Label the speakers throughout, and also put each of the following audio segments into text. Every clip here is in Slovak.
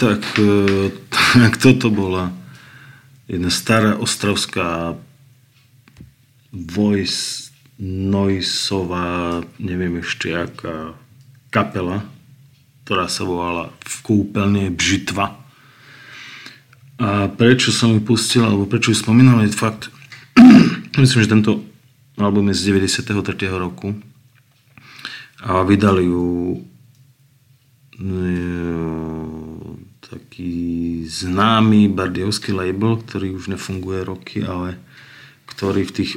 Speaker 1: tak, e, tak toto bola jedna stará ostravská voice noisová, neviem ešte aká kapela, ktorá sa volala v kúpeľne Bžitva. A prečo som ju pustil, alebo prečo ju spomínal, je fakt, myslím, že tento album je z 93. roku a vydali ju taký známy bardiovský label, ktorý už nefunguje roky, ale ktorý v tých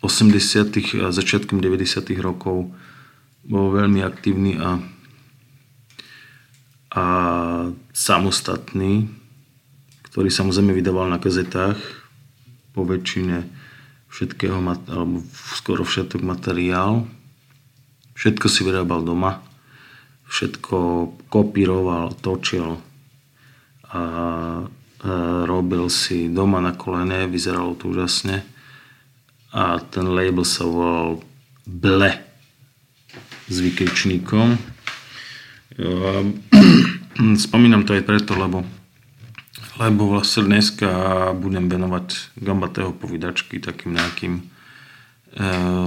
Speaker 1: 80. a začiatkom 90. rokov bol veľmi aktívny a, a samostatný, ktorý samozrejme vydával na kazetách po väčšine všetkého, alebo skoro všetok materiál. Všetko si vyrábal doma, všetko kopíroval, točil a, robil si doma na kolene, vyzeralo to úžasne. A ten label sa volal Ble s vykričníkom. Spomínam to aj preto, lebo, lebo vlastne dneska budem venovať Gambatého povídačky takým nejakým e,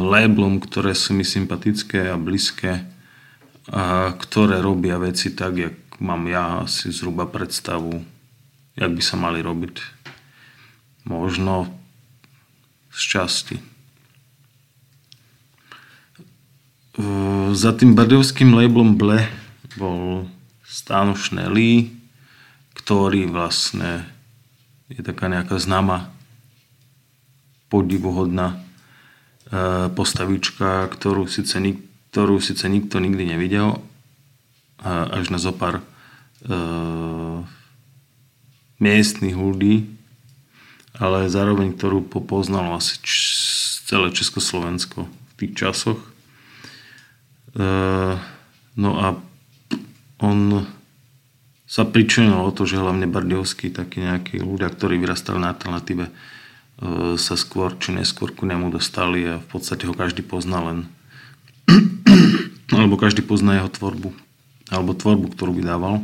Speaker 1: labelom, ktoré sú mi sympatické a blízke a ktoré robia veci tak, jak mám ja asi zhruba predstavu, jak by sa mali robiť. Možno z časti. Za tým bardovským labelom Ble bol Stano Šnelý, ktorý vlastne je taká nejaká známa podivuhodná e, postavička, ktorú síce, ktorú síce nikto nikdy nevidel, až na zopár e, miestnych ľudí, ale zároveň ktorú poznal asi celé Československo v tých časoch. Eh, no a on sa pričinil o to, že hlavne Bardiovský, takí nejakí ľudia, ktorí vyrastali na alternatíve, eh, sa skôr či neskôr ku nemu dostali a v podstate ho každý pozná len alebo každý pozná jeho tvorbu alebo tvorbu, ktorú vydával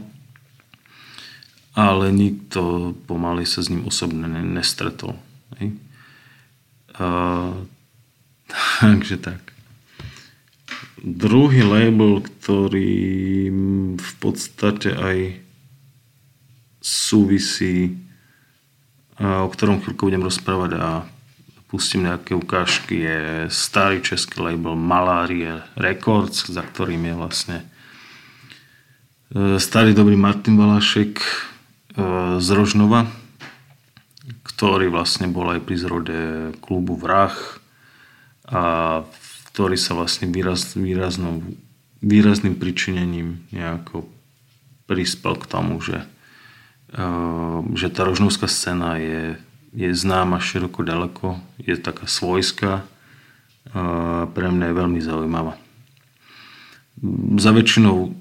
Speaker 1: ale nikto pomaly sa s ním osobne nestretol. Hej. A, takže tak. Druhý label, ktorý v podstate aj súvisí, o ktorom chvíľko budem rozprávať a pustím nejaké ukážky, je starý český label Malárie Records, za ktorým je vlastne starý dobrý Martin Valašek e, z Rožnova, ktorý vlastne bol aj pri zrode klubu Vrah a ktorý sa vlastne výraz, výraznou, výrazným pričinením nejako prispel k tomu, že, uh, že tá rožnovská scéna je, je známa široko ďaleko, je taká svojská, pre mňa je veľmi zaujímavá. Za väčšinou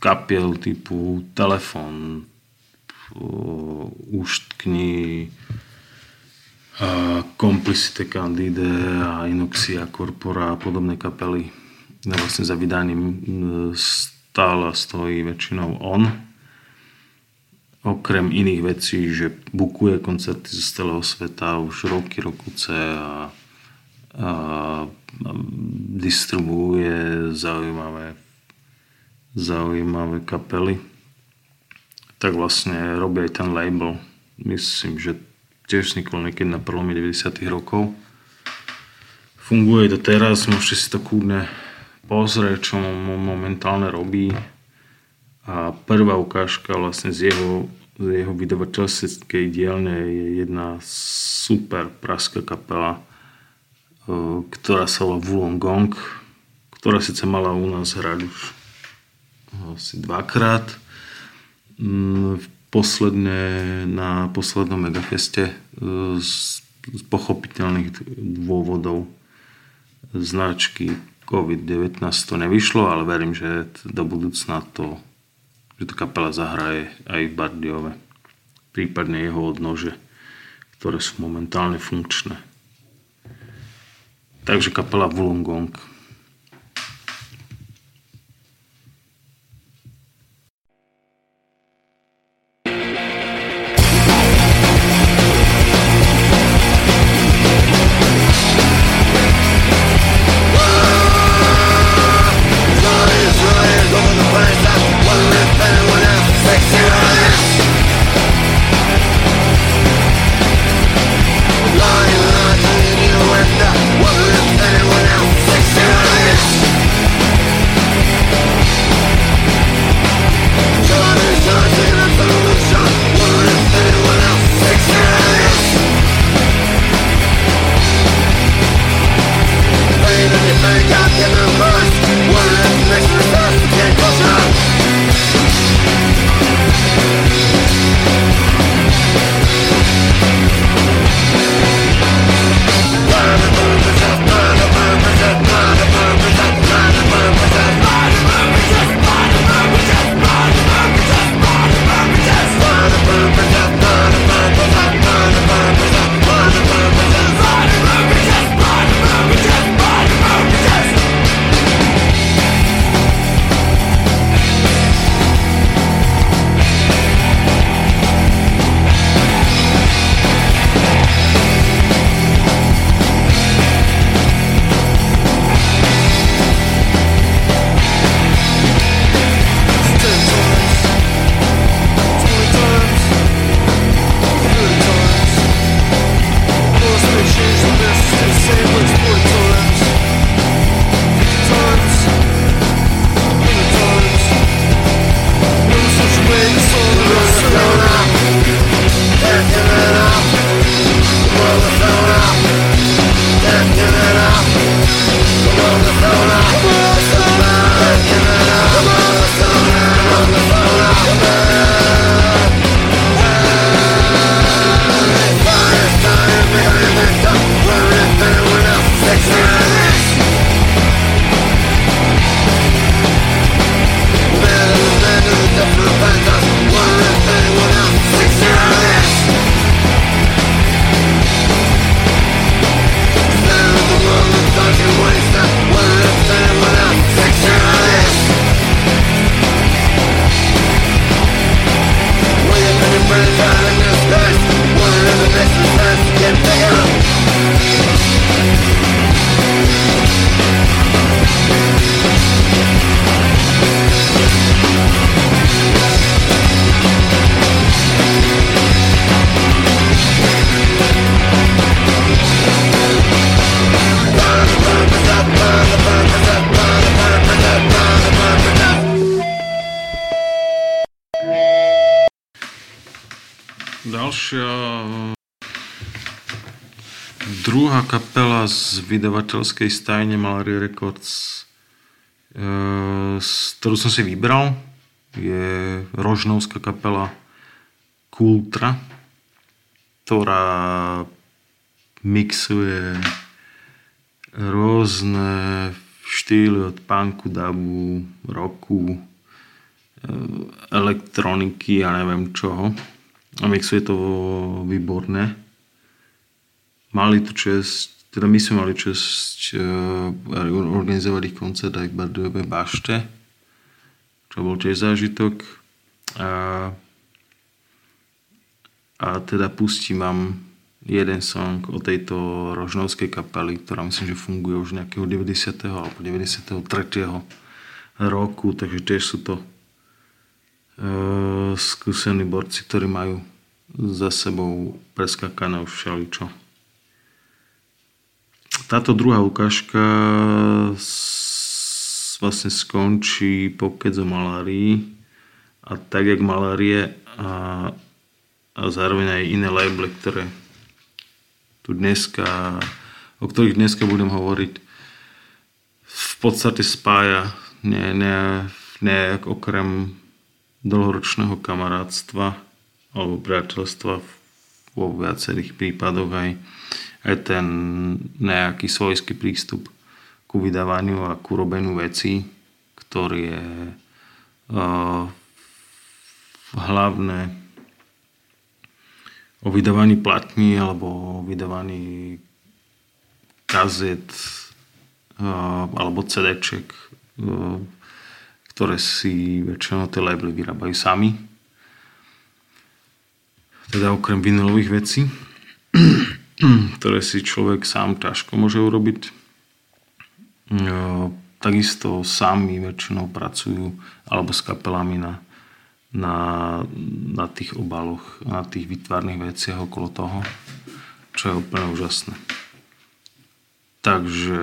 Speaker 1: kapiel typu Telefón, uh, Uštkni, Complicite Candide a Inoxia Corpora a podobné kapely. Vlastne za vydaním stále stojí väčšinou on. Okrem iných vecí, že bukuje koncerty z celého sveta už roky, rokuce a, a distribuuje zaujímavé, zaujímavé kapely. Tak vlastne robí aj ten label. Myslím, že tiež vznikol niekedy na prelome 90 rokov. Funguje to teraz, môžete si to kúdne pozrieť, čo momentálne robí. A prvá ukážka vlastne z jeho, z jeho vydavateľskej dielne je jedna super praská kapela, e, ktorá sa volá Gong, ktorá síce mala u nás hrať už asi dvakrát. Mm, posledne, na poslednom megafeste e, z pochopiteľných dôvodov značky COVID-19 to nevyšlo, ale verím, že do budúcna to, že to kapela zahraje aj v Bardiove, prípadne jeho odnože, ktoré sú momentálne funkčné. Takže kapela Wollongong vydavateľskej stajne Malary Records, e, ktorú som si vybral, je rožnovská kapela Kultra, ktorá mixuje rôzne štýly od punku, dubu, rocku, e, elektroniky a neviem čoho a mixuje to výborné. Mali tu čest, teda my sme mali čest uh, organizovať ich koncert aj v Bardejovej bašte, čo bol tiež zážitok. A, a teda pustím vám jeden song o tejto rožnovskej kapely, ktorá myslím, že funguje už nejakého 90. alebo 93. roku, takže tiež sú to uh, skúsení borci, ktorí majú za sebou preskakané všeličo. Táto druhá ukážka vlastne skončí pokec o malárii. A tak jak malárie a, a zároveň aj iné labely, ktoré tu dneska, o ktorých dneska budem hovoriť, v podstate spája ne, ne, nejak okrem dlhoročného kamarátstva alebo priateľstva vo viacerých prípadoch aj, aj ten nejaký svojský prístup ku vydávaniu a ku robeniu vecí, ktorý je uh, hlavné o vydávaní platní alebo o vydávaní kazet uh, alebo CDček, uh, ktoré si väčšinou tie labely vyrábajú sami teda okrem vinylových vecí, ktoré si človek sám ťažko môže urobiť. Takisto sami väčšinou pracujú alebo s kapelami na, na, na tých obaloch, na tých vytvárnych veciach okolo toho, čo je úplne úžasné. Takže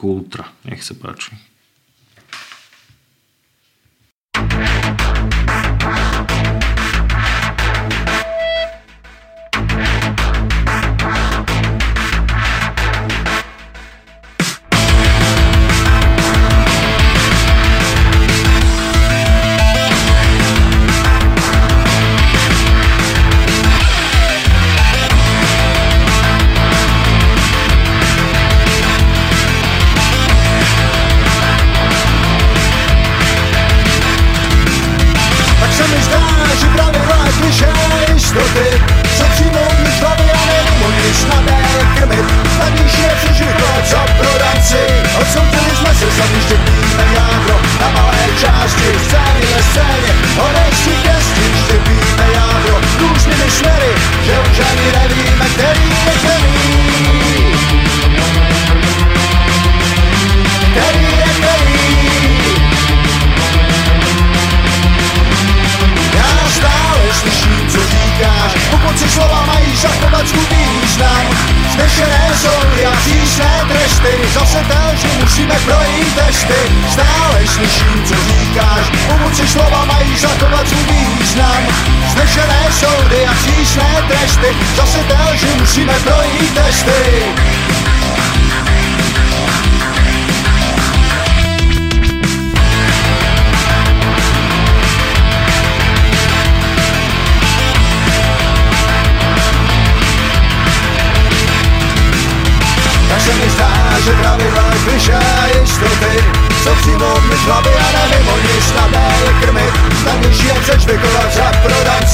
Speaker 1: Kultra, nech sa páči.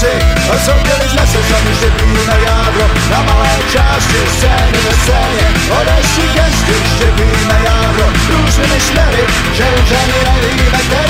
Speaker 2: pracy Osobiony z lasem sami się na jadro Na małej ciaście sceny na scenie Odeszli gesty się na jadro Różne myślery, księża nie i tak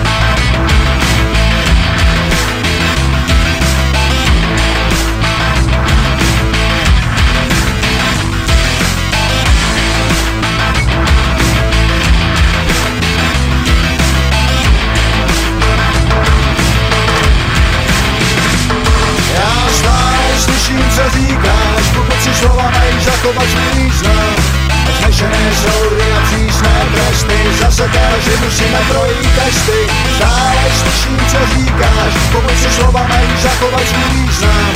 Speaker 2: svůj význam. Znešené soudy a přísné tresty, zase že musíme projít testy. Stále slyším, co říkáš, si slova mají zachovat svůj význam.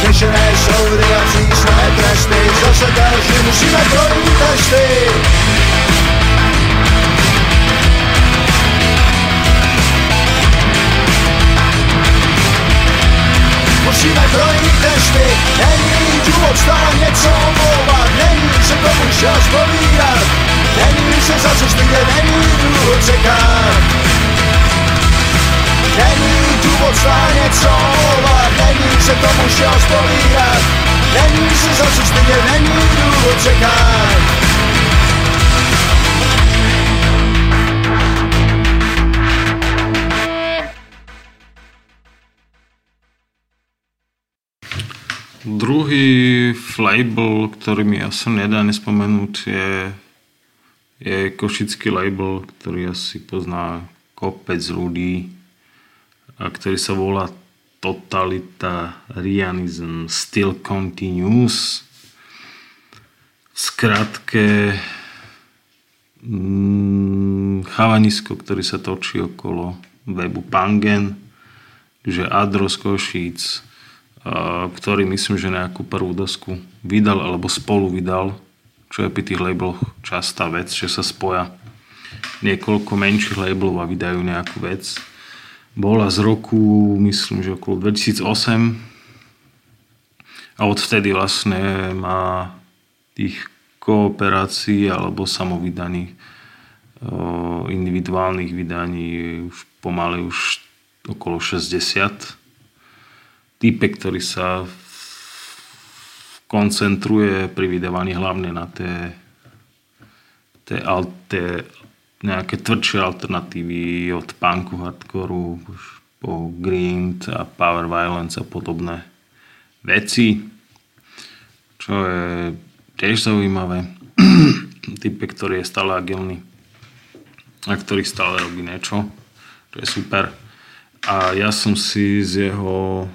Speaker 2: Znešené soudy a přísné tresty, zase že musíme projít testy. Musíme projít testy Není důvod stále něco omlouvat Není se komu čas povídat Není se za co stydět, není důvod čekat Není důvod stále něco omlouvat Není se komu čas povídat Není se za co stydět, není důvod čekat
Speaker 1: Druhý label, ktorý mi asi nedá nespomenúť, je, je košický label, ktorý asi pozná kopec ľudí, a ktorý sa volá Totalita Rianism Still Continues. V mm, chavanisko, ktorý sa točí okolo webu Pangen, že Adros Košíc, ktorý myslím, že nejakú prvú dosku vydal alebo spolu vydal, čo je pri tých labeloch častá vec, že sa spoja. Niekoľko menších labelov a vydajú nejakú vec. Bola z roku, myslím, že okolo 2008 a odvtedy vlastne má tých kooperácií alebo samovydaní individuálnych vydaní už pomaly už okolo 60 typek, ktorý sa koncentruje pri vydávaní hlavne na tie, tie, tie nejaké tvrdšie alternatívy od punku, hardcoreu po grind a power violence a podobné veci, čo je tiež zaujímavé. Typek, ktorý je stále agilný a ktorý stále robí niečo, čo je super. A ja som si z jeho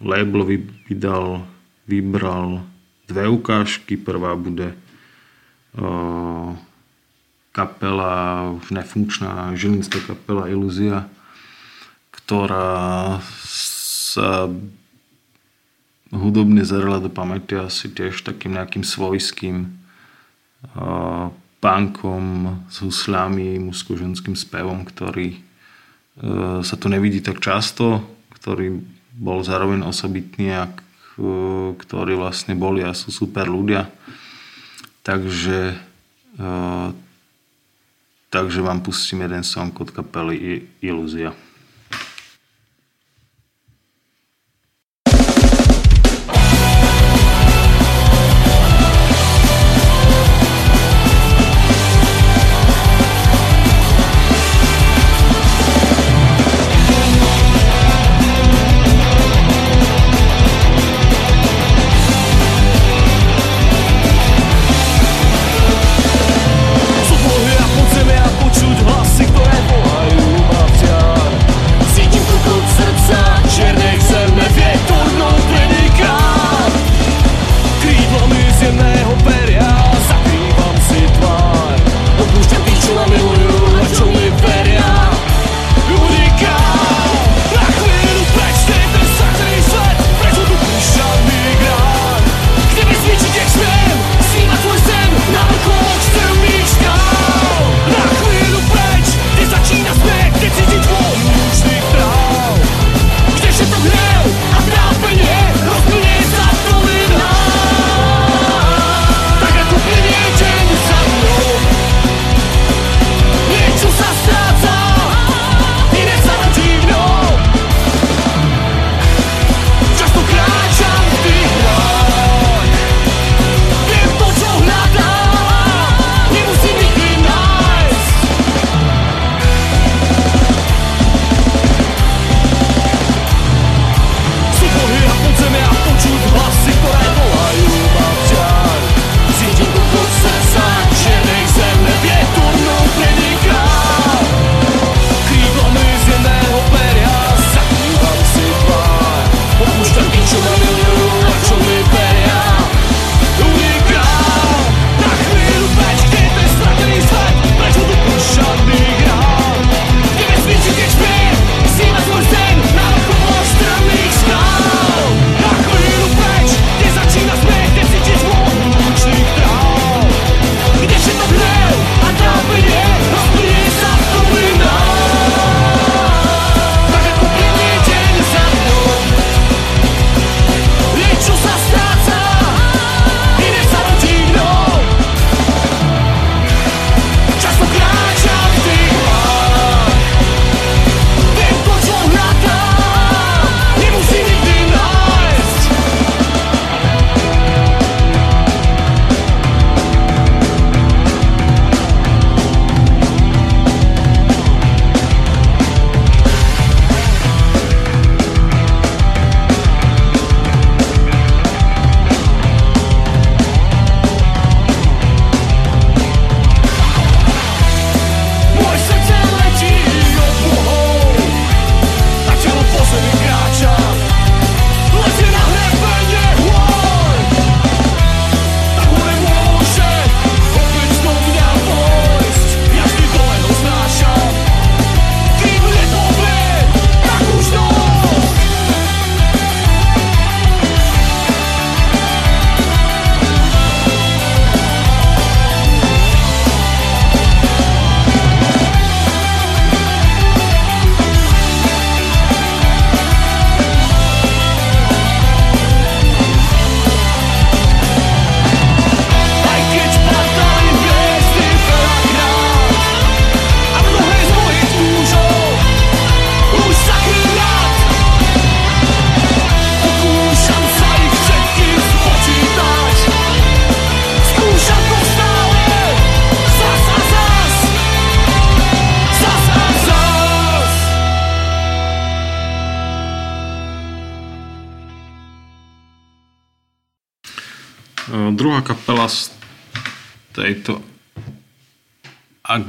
Speaker 1: label vydal, vybral dve ukážky. Prvá bude uh, kapela, už nefunkčná žilinská kapela Ilúzia, ktorá sa hudobne zarela do pamäti asi tiež takým nejakým svojským uh, punkom s husľami, mužsko-ženským spevom, ktorý uh, sa tu nevidí tak často, ktorý bol zároveň osobitný a ktorí vlastne boli a sú super ľudia. Takže, takže vám pustím jeden song od kapely Ilúzia.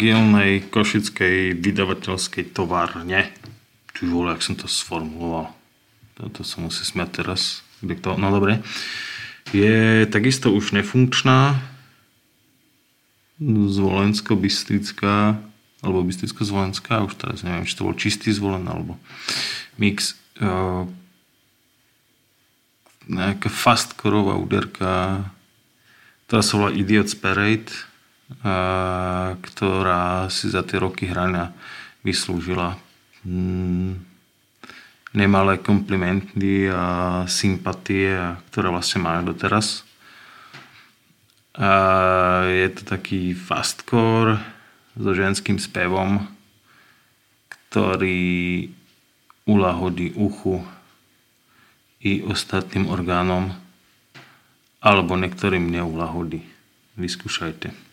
Speaker 1: Agilnej košickej vydavateľskej továrne. Ty vole, jak som to sformuloval. Toto sa musí smiať teraz. Kde to? No dobre. Je takisto už nefunkčná. Zvolensko-Bystrická alebo Bystricko-Zvolenská, už teraz neviem, či to bol čistý zvolen alebo mix uh, nejaká fastkorová úderka, ktorá sa volá Idiot's Parade, ktorá si za tie roky hrania vyslúžila mm, nemalé komplimenty a sympatie, ktoré vlastne majú doteraz. A je to taký fastcore so ženským spevom, ktorý ulahodí uchu i ostatným orgánom alebo niektorým neulahodí. Vyskúšajte.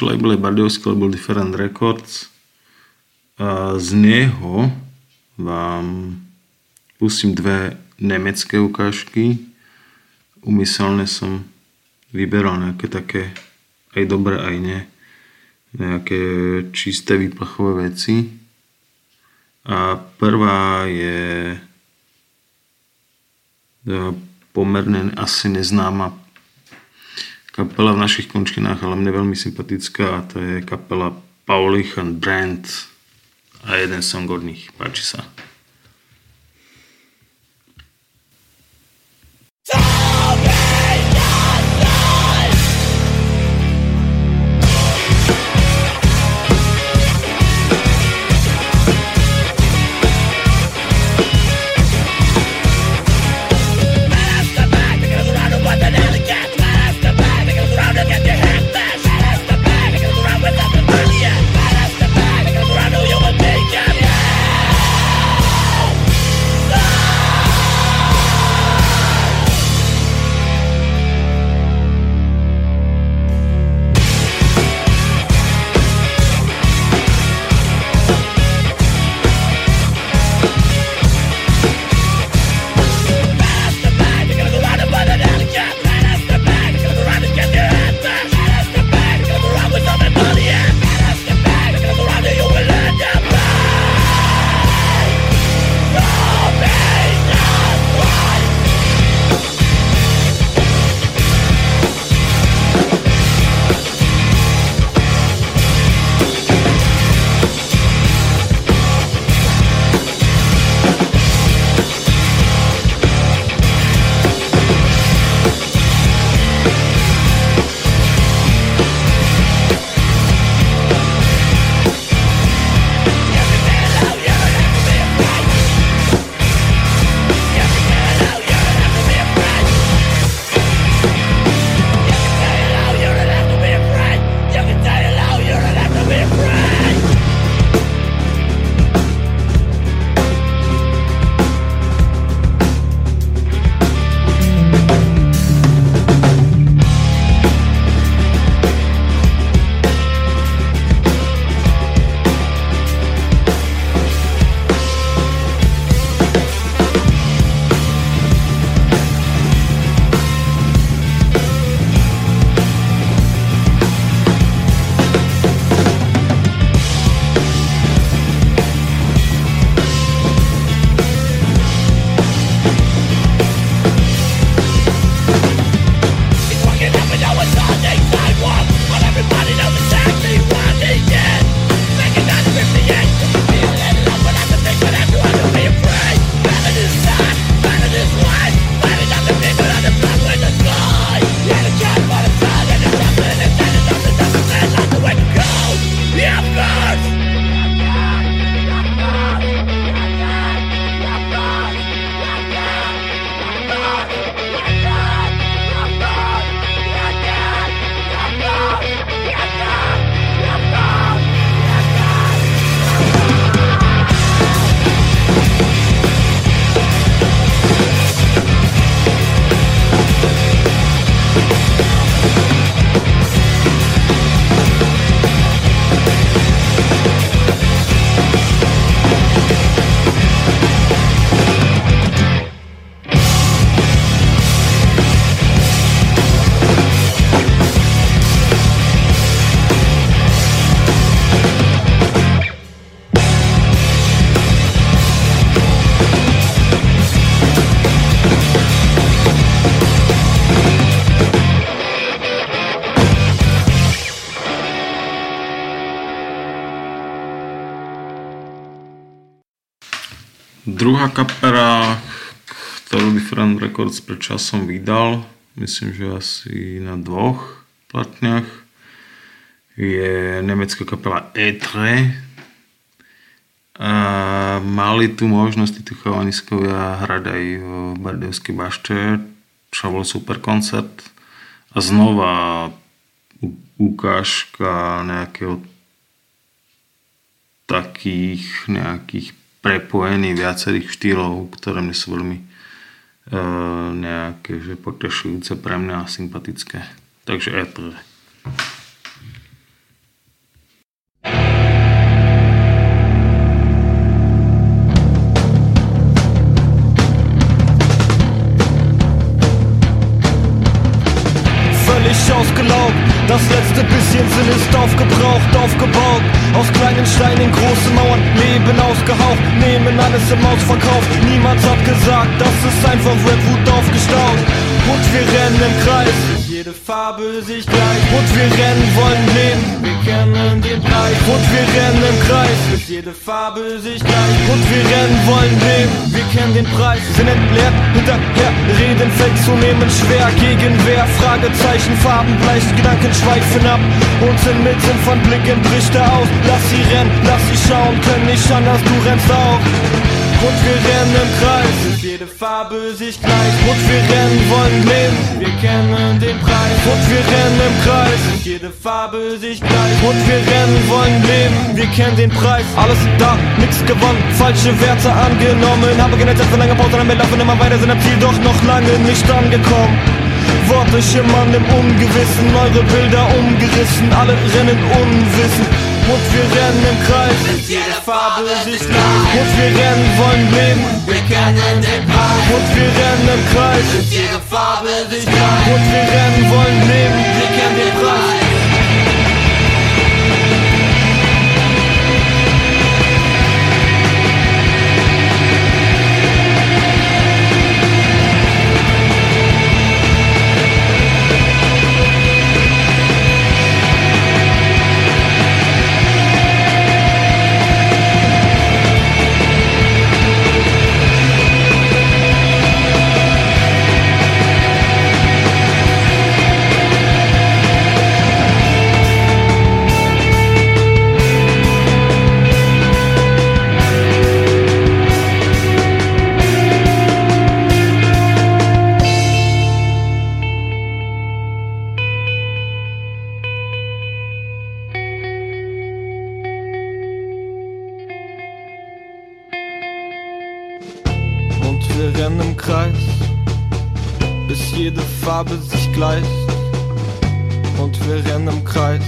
Speaker 1: Ďalší label je label Different Records. A z neho vám pustím dve nemecké ukážky. Umyselne som vyberal nejaké také aj dobré, aj nie. Nejaké čisté výplachové veci. A prvá je e, pomerne asi neznáma kapela v našich končinách, ale mne veľmi sympatická a to je kapela Paulich and Brand a jeden song od nich. Páči sa. Druhá kapera, ktorú Different Records pred časom vydal, myslím, že asi na dvoch platniach, je nemecká kapela E3. A mali tu možnosť títo chalaniskové hrať aj v Bardevskej bašte, čo bol super koncert. A znova ukážka nejakého takých nejakých prepojených viacerých štýlov, ktoré mne sú veľmi uh, nejaké, že potešujúce pre mňa a sympatické. Takže E3.
Speaker 3: Das letzte bisschen Sinn ist aufgebraucht, aufgebaut. Aus kleinen Steinen große Mauern, Leben ausgehaucht, nehmen alles im Ausverkauf. Niemand hat gesagt, das ist einfach Redwood aufgestaut. Und wir rennen im Kreis jede Farbe sich gleich. Und wir rennen, wollen leben, wir kennen den Preis. Und wir rennen im Kreis, bis jede Farbe sich gleich. Und wir rennen, wollen leben, wir kennen den Preis. Sind entleert, hinterher, reden fällt zunehmend schwer. Gegenwehr, Fragezeichen, Farben bleich, Gedanken schweifen ab. Und inmitten von Blicken bricht er aus. Lass sie rennen, lass sie schauen, können nicht anders, du rennst auch. Und wir rennen im Kreis, ist jede Farbe sich gleich. Und wir rennen, wollen leben, wir kennen den Preis. Und wir rennen im Kreis, ist jede Farbe sich gleich. Und wir rennen, wollen leben, wir kennen den Preis. Alles da, nix gewonnen, falsche Werte angenommen. Habe Zeit für lange Pause, dann wir laufen immer weiter, sind am Ziel doch noch lange nicht angekommen. Worte schimmern im Ungewissen, eure Bilder umgerissen, alle rennen unwissend. Und wir rennen im Kreis, jede Farbe sich gleich. Und wir rennen, wollen leben, wir kennen den Preis. Und wir rennen im Kreis, jede Farbe sich gleich. Und wir rennen, wollen leben, wir kennen den Preis. Farbe sich gleicht und wir rennen im Kreis.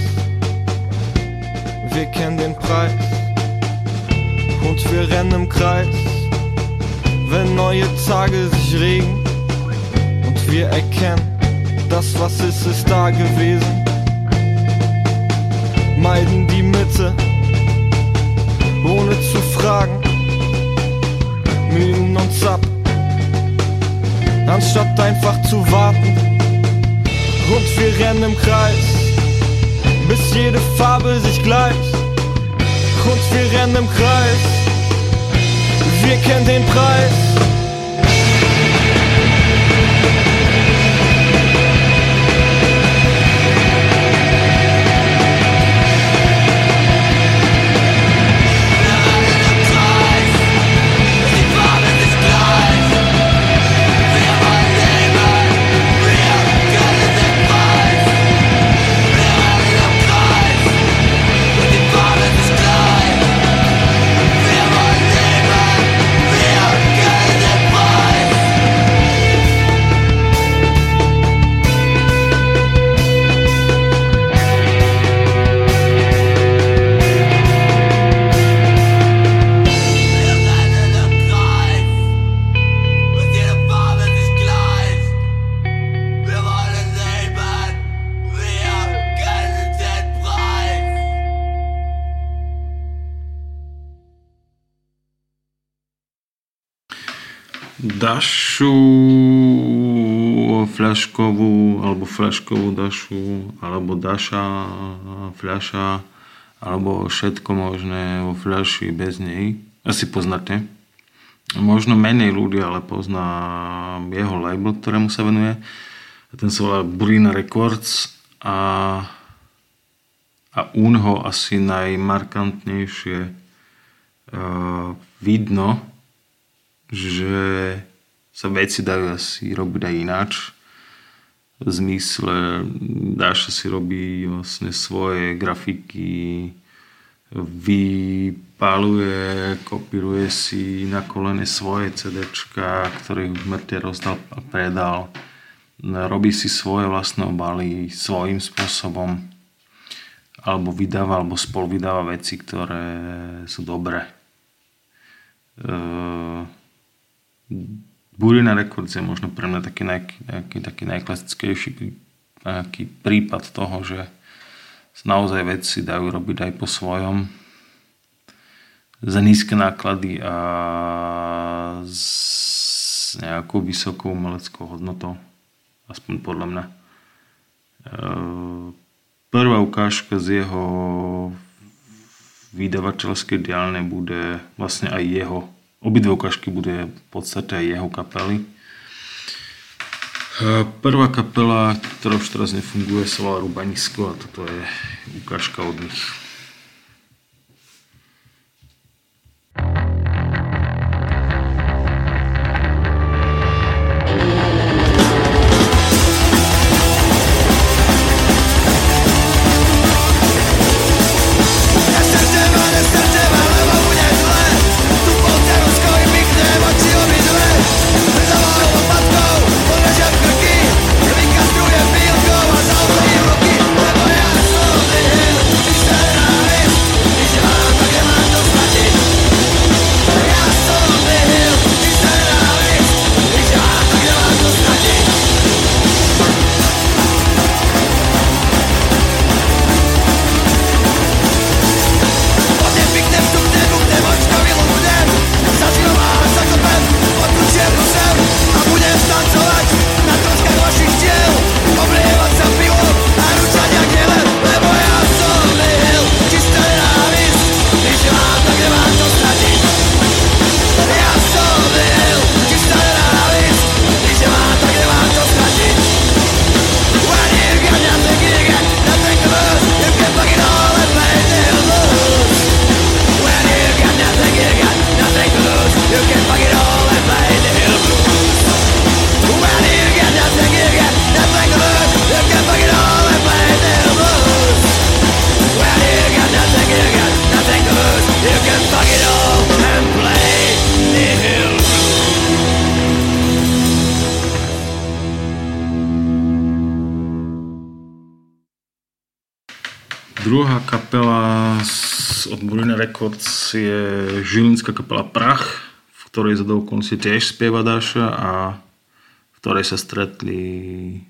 Speaker 3: Wir kennen den Preis und wir rennen im Kreis, wenn neue Tage sich regen und wir erkennen, das was ist, ist da gewesen. Meiden die Mitte, ohne zu fragen, mühen uns ab anstatt einfach zu warten. Und wir rennen im Kreis, bis jede Farbe sich gleicht. Und wir rennen im Kreis, wir kennen den Preis.
Speaker 1: Dašu fľaškovú, alebo fľaškovú dašu, alebo daša, fľaša, alebo všetko možné vo fľaši bez nej. Asi poznáte. možno menej ľudí, ale poznám jeho label, ktorému sa venuje. Ten sa volá Burina Records a, a Unho asi najmarkantnejšie uh, vidno, že sa veci dajú asi robiť aj ináč. V zmysle, dáš si robí vlastne svoje grafiky, vypáluje, kopíruje si na kolene svoje CDčka, ktoré mŕte rozdal a predal. Robí si svoje vlastné obaly svojím spôsobom alebo vydáva, alebo spolu vydáva veci, ktoré sú dobré. Uh, Burina Records je možno pre mňa taký, naj, taký, taký najklasickejší taký prípad toho, že naozaj veci dajú robiť aj po svojom za nízke náklady a s nejakou vysokou umeleckou hodnotou. Aspoň podľa mňa. E, prvá ukážka z jeho vydavateľskej diálne bude vlastne aj jeho. Obidve ukážky bude v podstate aj jeho kapely. Prvá kapela, ktorá už teraz nefunguje, sa volá Rubanisko a toto je ukážka od nich. Records je žilinská kapela Prach, v ktorej za konci tiež spieva Dáša a v ktorej sa stretli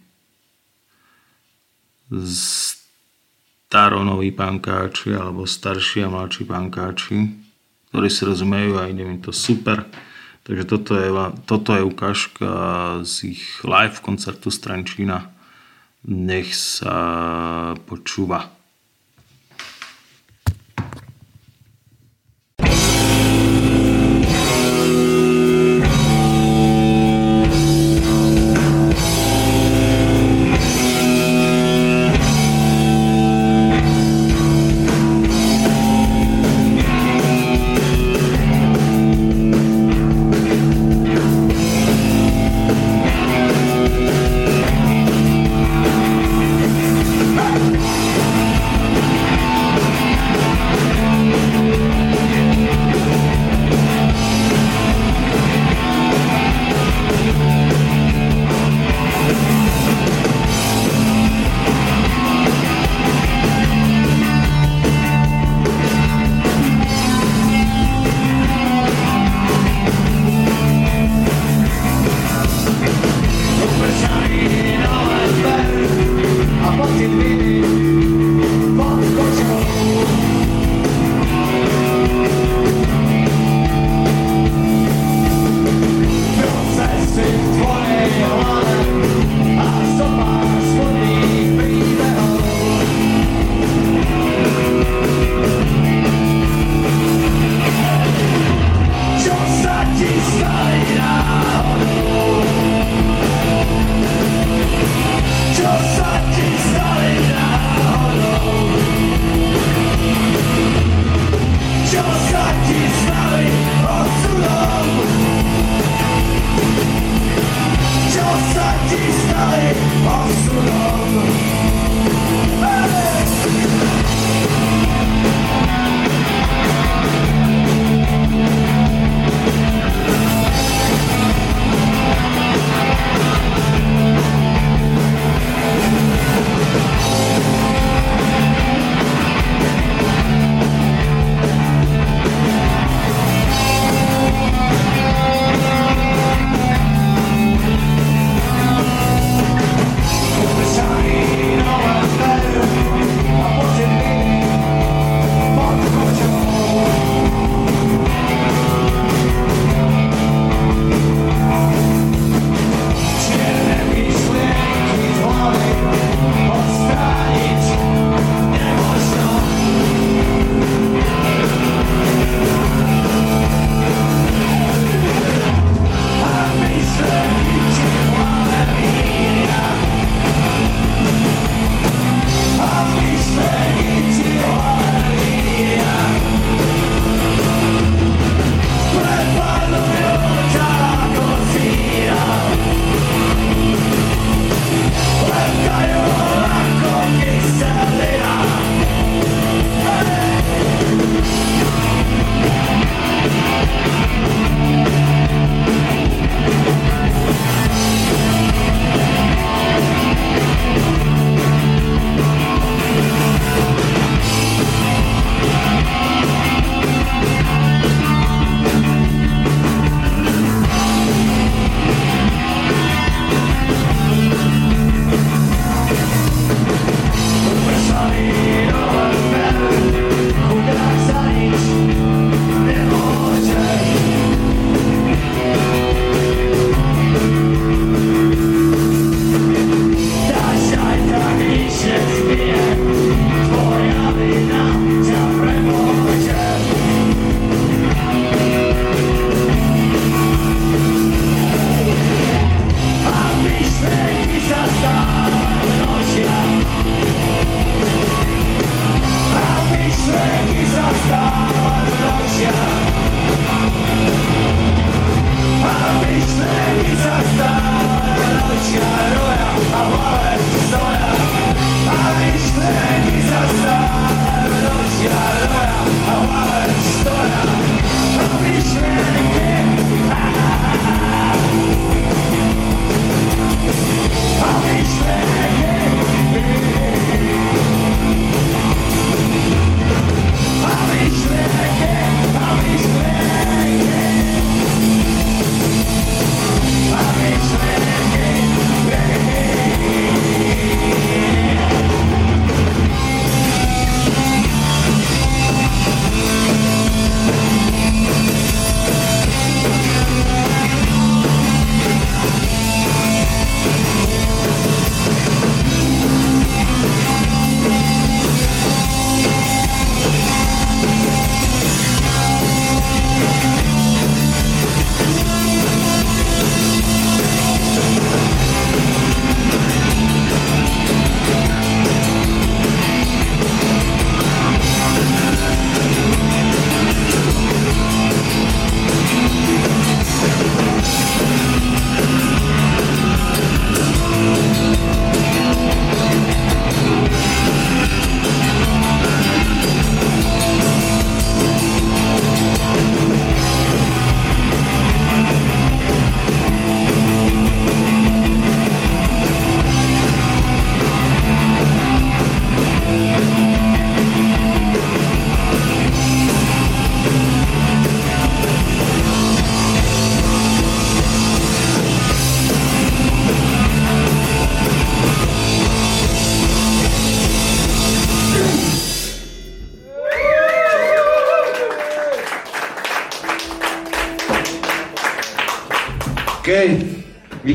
Speaker 1: staronoví pankáči alebo starší a mladší pankáči, ktorí si rozumejú a ide mi to super. Takže toto je, toto je ukážka z ich live koncertu Strančína. Nech sa počúva.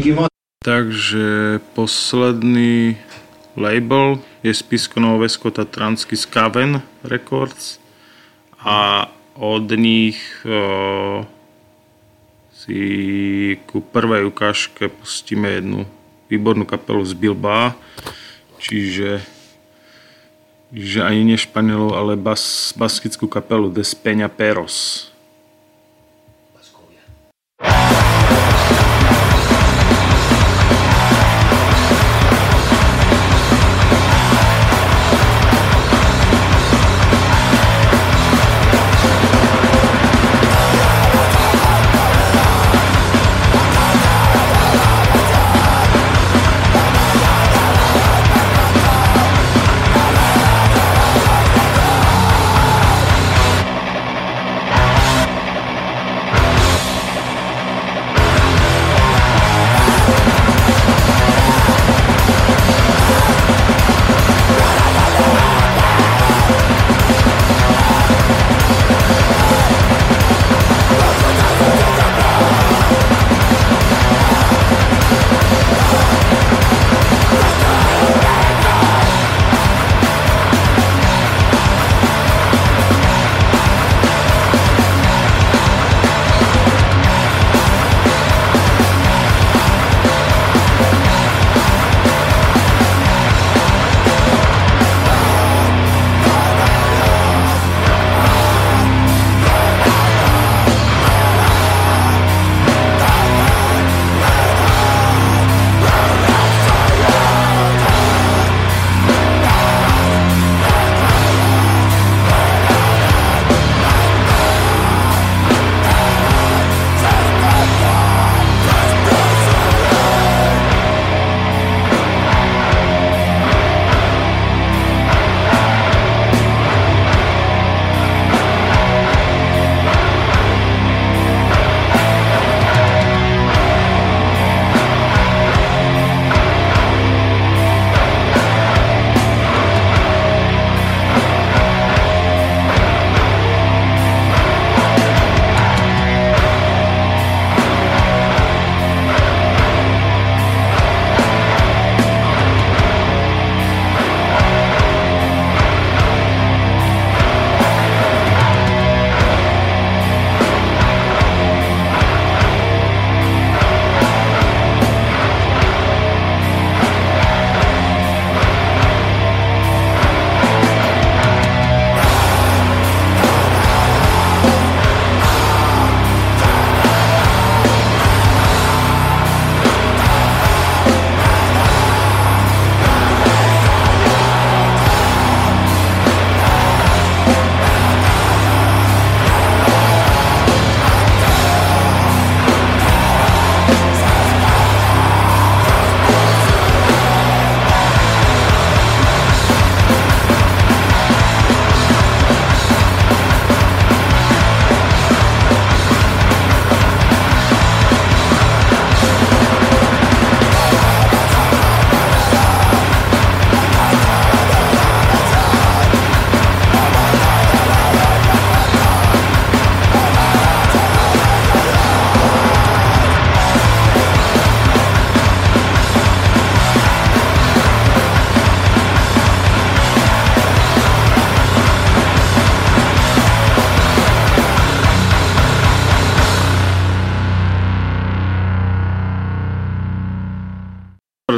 Speaker 3: Moc.
Speaker 1: Takže posledný label je Spisko Novovesko Tatranský Skaven Records a od nich o, si ku prvej ukážke pustíme jednu výbornú kapelu z Bilba, čiže že ani nie Španielov, ale bas, baskickú kapelu Despeňa Peros.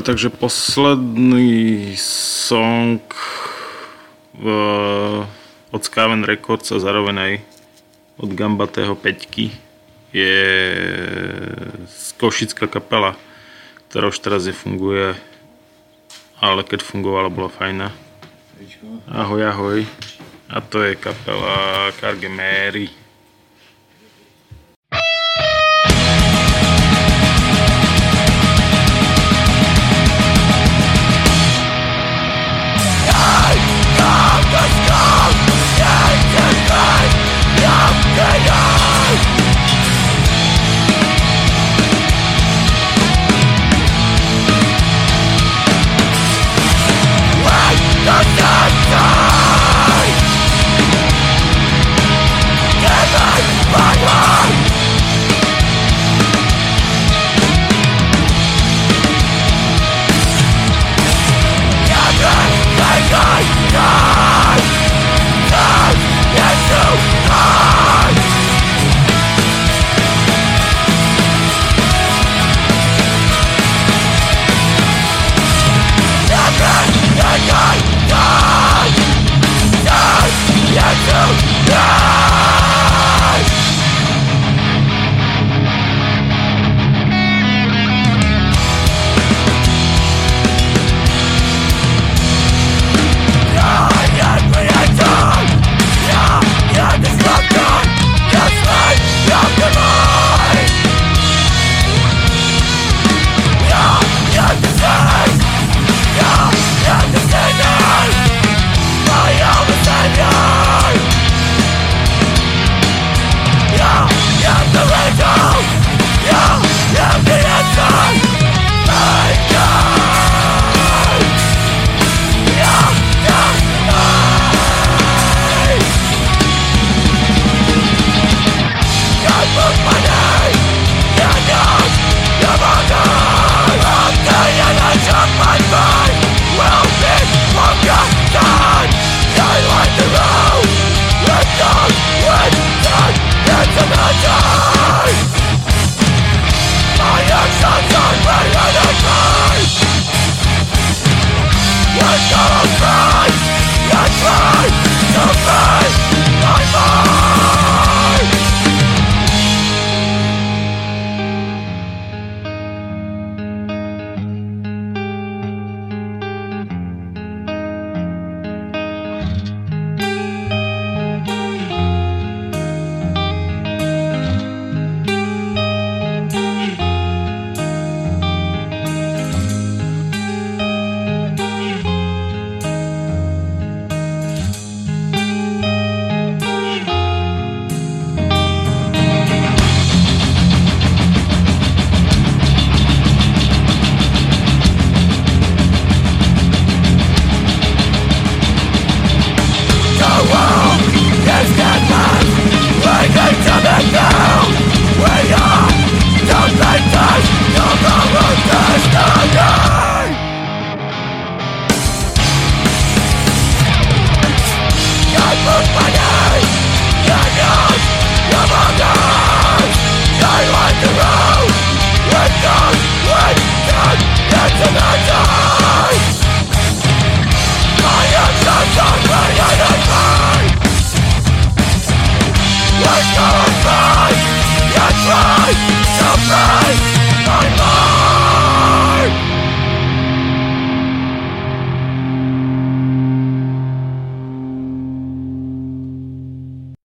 Speaker 1: Dobre, takže posledný song v, od Skaven Records a zároveň aj od Gambatého Peťky je Košická kapela, ktorá už teraz funguje, ale keď fungovala, bola fajná. Ahoj, ahoj. A to je kapela Carge Mary.